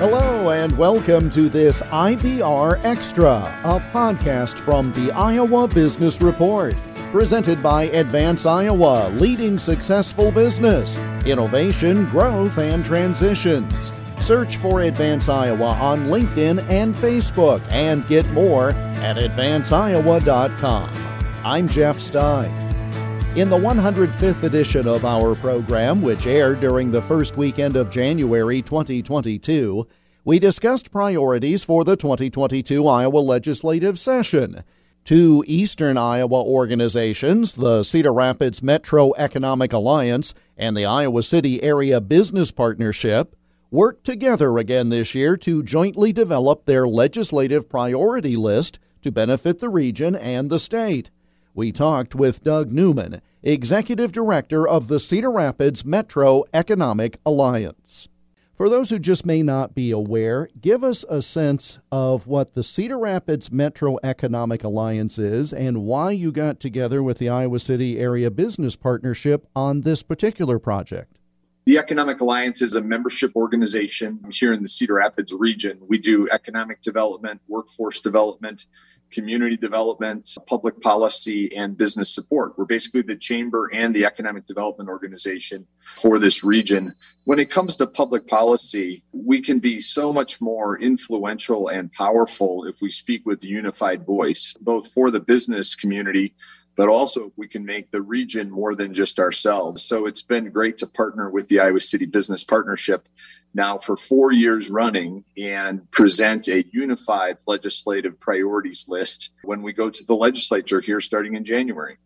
Hello, and welcome to this IBR Extra, a podcast from the Iowa Business Report. Presented by Advance Iowa, leading successful business, innovation, growth, and transitions. Search for Advance Iowa on LinkedIn and Facebook and get more at advanceiowa.com. I'm Jeff Stein. In the 105th edition of our program, which aired during the first weekend of January 2022, we discussed priorities for the 2022 Iowa legislative session. Two eastern Iowa organizations, the Cedar Rapids Metro Economic Alliance and the Iowa City Area Business Partnership, worked together again this year to jointly develop their legislative priority list to benefit the region and the state. We talked with Doug Neumann, Executive Director of the Cedar Rapids Metro Economic Alliance. For those who just may not be aware, give us a sense of what the Cedar Rapids Metro Economic Alliance is and why you got together with the Iowa City Area Business Partnership on this particular project. The Economic Alliance is a membership organization here in the Cedar Rapids region. We do economic development, workforce development, community development, public policy, and business support. We're basically the chamber and the economic development organization for this region. When it comes to public policy, we can be so much more influential and powerful if we speak with a unified voice, both for the business community but also if we can make the region more than just ourselves. So it's been great to partner with the Iowa City Business Partnership now for four years running and present a unified legislative priorities list when we go to the legislature here starting in January.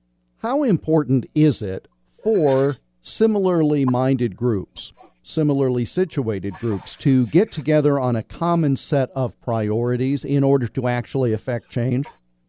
How important is it for similarly minded groups? Similarly situated groups to get together on a common set of priorities in order to actually affect change?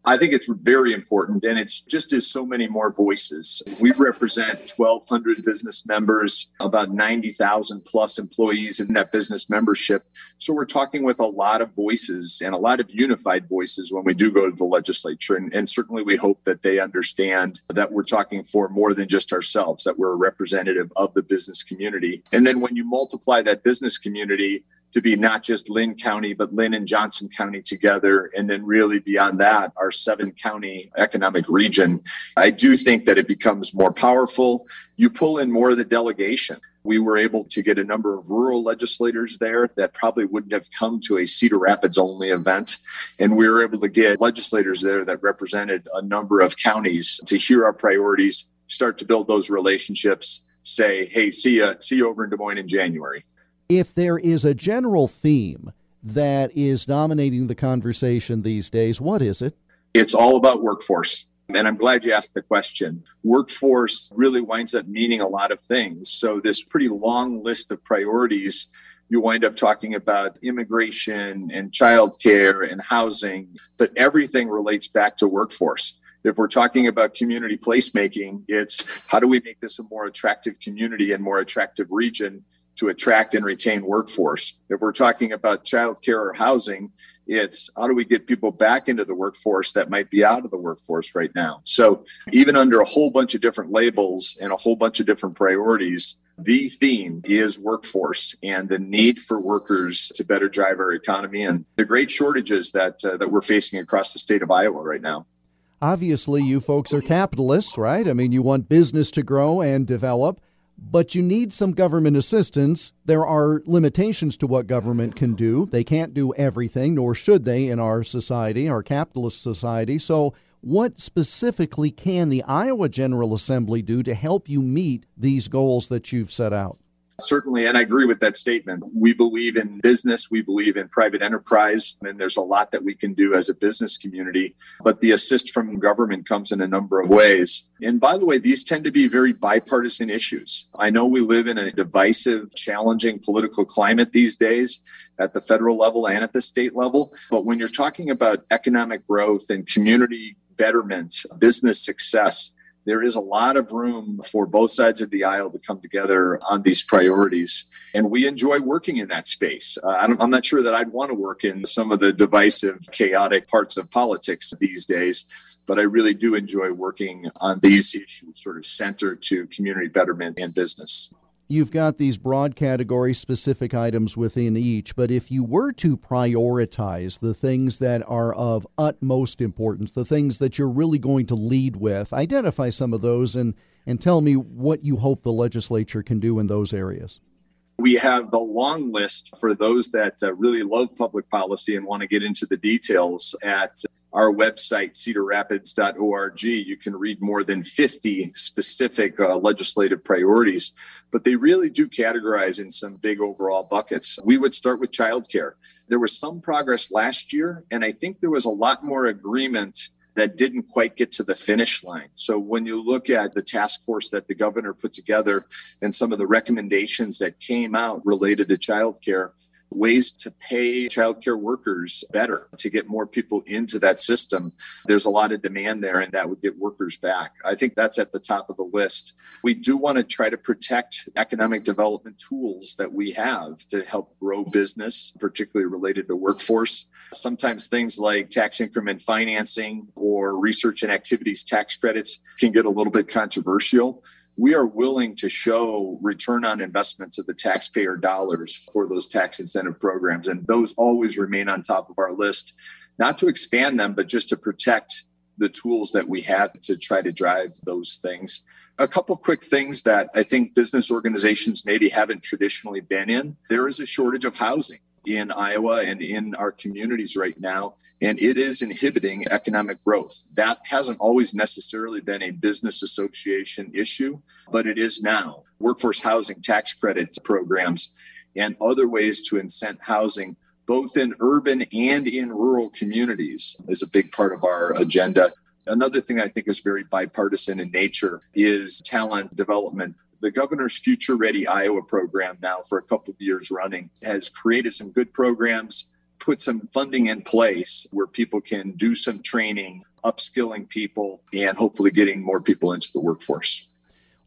I think it's very important, and it's just as so many more voices. We represent 1,200 business members, about 90,000 plus employees in that business membership. So we're talking with a lot of voices and a lot of unified voices when we do go to the legislature. And, and certainly we hope that they understand that we're talking for more than just ourselves, that we're a representative of the business community. And then when you multiply that business community, to be not just Linn County, but Linn and Johnson County together. And then really beyond that, our seven county economic region. I do think that it becomes more powerful. You pull in more of the delegation. We were able to get a number of rural legislators there that probably wouldn't have come to a Cedar Rapids only event. And we were able to get legislators there that represented a number of counties to hear our priorities, start to build those relationships, say, hey, see you, see you over in Des Moines in January if there is a general theme that is dominating the conversation these days, what is it? It's all about workforce. And I'm glad you asked the question. Workforce really winds up meaning a lot of things. So, this pretty long list of priorities, you wind up talking about immigration and childcare and housing, but everything relates back to workforce if we're talking about community placemaking, it's how do we make this a more attractive community and more attractive region to attract and retain workforce. If we're talking about childcare or housing, it's how do we get people back into the workforce that might be out of the workforce right now? So, even under a whole bunch of different labels and a whole bunch of different priorities, the theme is workforce and the need for workers to better drive our economy and the great shortages that uh, that we're facing across the state of Iowa right now. Obviously, you folks are capitalists, right? I mean, you want business to grow and develop but you need some government assistance. There are limitations to what government can do. They can't do everything, nor should they in our society, our capitalist society. So, what specifically can the Iowa General Assembly do to help you meet these goals that you've set out? Certainly, and I agree with that statement. We believe in business, we believe in private enterprise, and there's a lot that we can do as a business community. But the assist from government comes in a number of ways. And by the way, these tend to be very bipartisan issues. I know we live in a divisive, challenging political climate these days at the federal level and at the state level. But when you're talking about economic growth and community betterment, business success, there is a lot of room for both sides of the aisle to come together on these priorities. And we enjoy working in that space. Uh, I'm not sure that I'd want to work in some of the divisive, chaotic parts of politics these days, but I really do enjoy working on these issues sort of centered to community betterment and business. You've got these broad category specific items within each, but if you were to prioritize the things that are of utmost importance, the things that you're really going to lead with, identify some of those and, and tell me what you hope the legislature can do in those areas. We have the long list for those that uh, really love public policy and want to get into the details at our website, cedarrapids.org. You can read more than 50 specific uh, legislative priorities, but they really do categorize in some big overall buckets. We would start with childcare. There was some progress last year, and I think there was a lot more agreement that didn't quite get to the finish line. So when you look at the task force that the governor put together and some of the recommendations that came out related to childcare, ways to pay childcare workers better to get more people into that system. There's a lot of demand there, and that would get workers back. I think that's at the top of the list. We do want to try to protect economic development tools that we have to help grow business, particularly related to workforce. Sometimes things like tax increment financing or research and activities tax credits can get a little bit controversial we are willing to show return on investment to the taxpayer dollars for those tax incentive programs. And those always remain on top of our list, not to expand them, but just to protect the tools that we have to try to drive those things. A couple quick things that I think business organizations maybe haven't traditionally been in. There is a shortage of housing in Iowa and in our communities right now, and it is inhibiting economic growth. That hasn't always necessarily been a business association issue, but it is now. Workforce housing tax credit programs and other ways to incent housing both in urban and in rural communities is a big part of our agenda. Another thing I think is very bipartisan in nature is talent development the governor's Future Ready Iowa program now for a couple of years running has created some good programs, put some funding in place where people can do some training, upskilling people, and hopefully getting more people into the workforce.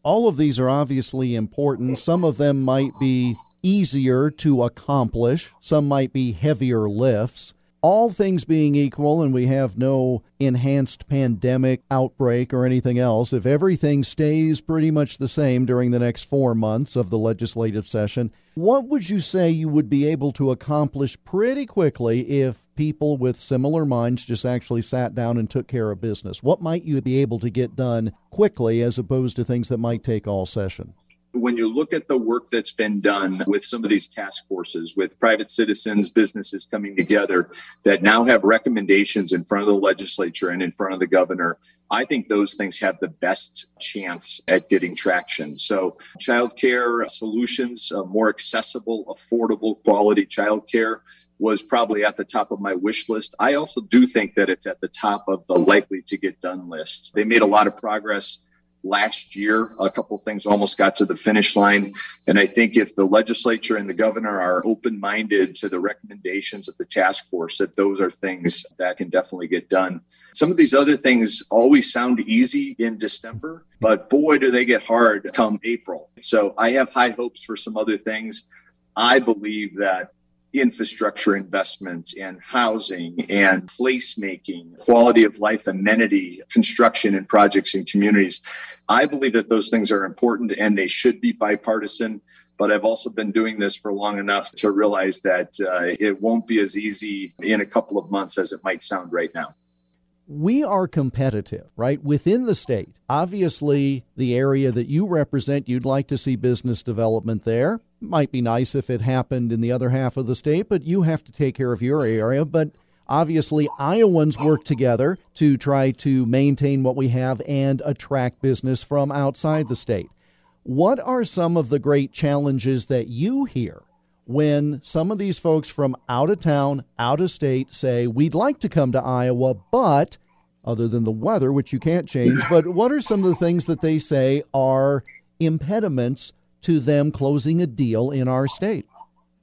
All of these are obviously important. Some of them might be easier to accomplish, some might be heavier lifts all things being equal and we have no enhanced pandemic outbreak or anything else, if everything stays pretty much the same during the next four months of the legislative session, what would you say you would be able to accomplish pretty quickly if people with similar minds just actually sat down and took care of business? What might you be able to get done quickly as opposed to things that might take all session? When you look at the work that's been done with some of these task forces, with private citizens, businesses coming together that now have recommendations in front of the legislature and in front of the governor, I think those things have the best chance at getting traction. So, childcare solutions, uh, more accessible, affordable, quality childcare was probably at the top of my wish list. I also do think that it's at the top of the likely to get done list. They made a lot of progress last year. A couple things almost got to the finish line. And I think if the legislature and the governor are open minded to the recommendations of the task force, that those are things that can definitely get done. Some of these other things always sound easy in December, but boy, do they get hard come April. So I have high hopes for some other things. I believe that infrastructure investment and housing and placemaking, quality of life amenity, construction and projects in communities. I believe that those things are important and they should be bipartisan. But I've also been doing this for long enough to realize that uh, it won't be as easy in a couple of months as it might sound right now we are competitive, right? Within the state. Obviously, the area that you represent, you'd like to see business development there. Might be nice if it happened in the other half of the state, but you have to take care of your area. But obviously, Iowans work together to try to maintain what we have and attract business from outside the state. What are some of the great challenges that you hear when some of these folks from out of town, out of state say, We'd like to come to Iowa, but other than the weather, which you can't change, but what are some of the things that they say are impediments to them closing a deal in our state?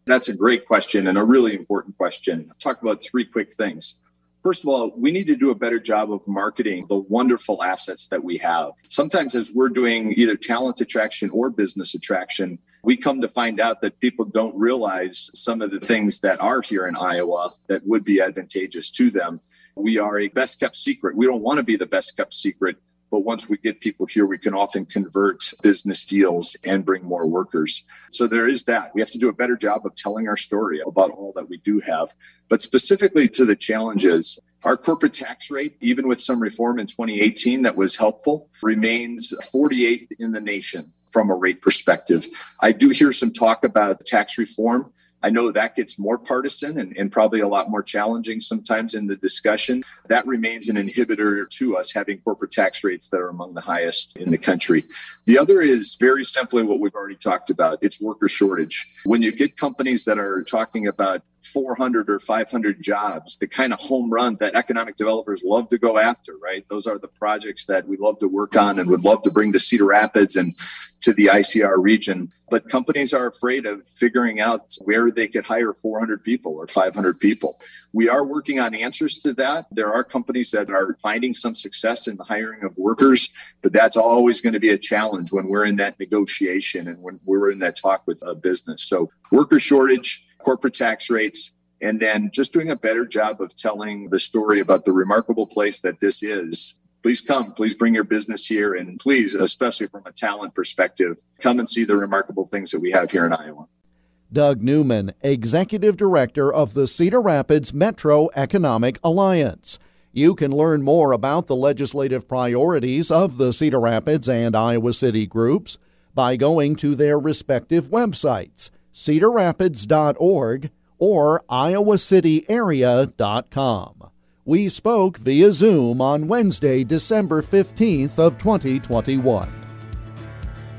That's a great question and a really important question. I'll talk about three quick things. First of all, we need to do a better job of marketing the wonderful assets that we have. Sometimes, as we're doing either talent attraction or business attraction, we come to find out that people don't realize some of the things that are here in Iowa that would be advantageous to them. We are a best kept secret. We don't want to be the best kept secret, But once we get people here, we can often convert business deals and bring more workers. So there is that. We have to do a better job of telling our story about all that we do have. But specifically to the challenges, our corporate tax rate, even with some reform in 2018 that was helpful, remains 48th in the nation from a rate perspective. I do hear some talk about tax reform. I know that gets more partisan and, and, probably a lot more challenging sometimes in the discussion. That remains an inhibitor to us having corporate tax rates that are among the highest in the country. The other is very simply what we've already talked about it's worker shortage. When you get companies that are talking about 400 or 500 jobs, the kind of home run that economic developers love to go after, right? Those are the projects that we love to work on and would love to bring to Cedar Rapids and to the ICR region. But companies are afraid of figuring out where they could hire 400 people or 500 people. We are working on answers to that. There are companies that are finding some success in the hiring of workers, but that's always going to be a challenge when we're in that negotiation and when we're in that talk with a business. So, worker shortage, corporate tax rates, and then just doing a better job of telling the story about the remarkable place that this is please come. Please bring your business here. And please, especially from a talent perspective, come and see the remarkable things that we have here in Iowa. Doug Neumann, Executive Director of the Cedar Rapids Metro Economic Alliance. You can learn more about the legislative priorities of the Cedar Rapids and Iowa City groups by going to their respective websites, cedarrapids.org or iowacityarea.com we spoke via Zoom on Wednesday, December 15th of 2021.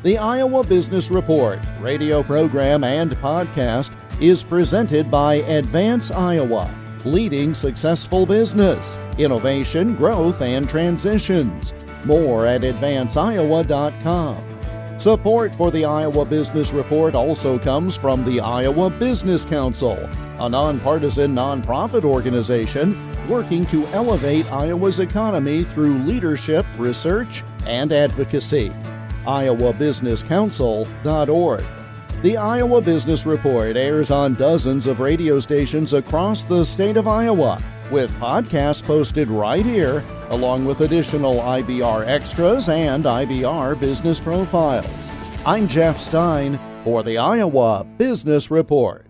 The Iowa Business Report radio program and podcast is presented by Advance Iowa, leading successful business, innovation, growth, and transitions. More at advanceiowa.com. Support for the Iowa Business Report also comes from the Iowa Business Council, a nonpartisan nonprofit organization working to elevate Iowa's economy through leadership, research, and advocacy. IowaBusinessCouncil.org. The Iowa Business Report airs on dozens of radio stations across the state of Iowa, with podcasts posted right here, along with additional IBR extras and IBR business profiles. I'm Jeff Stein for the Iowa Business Report.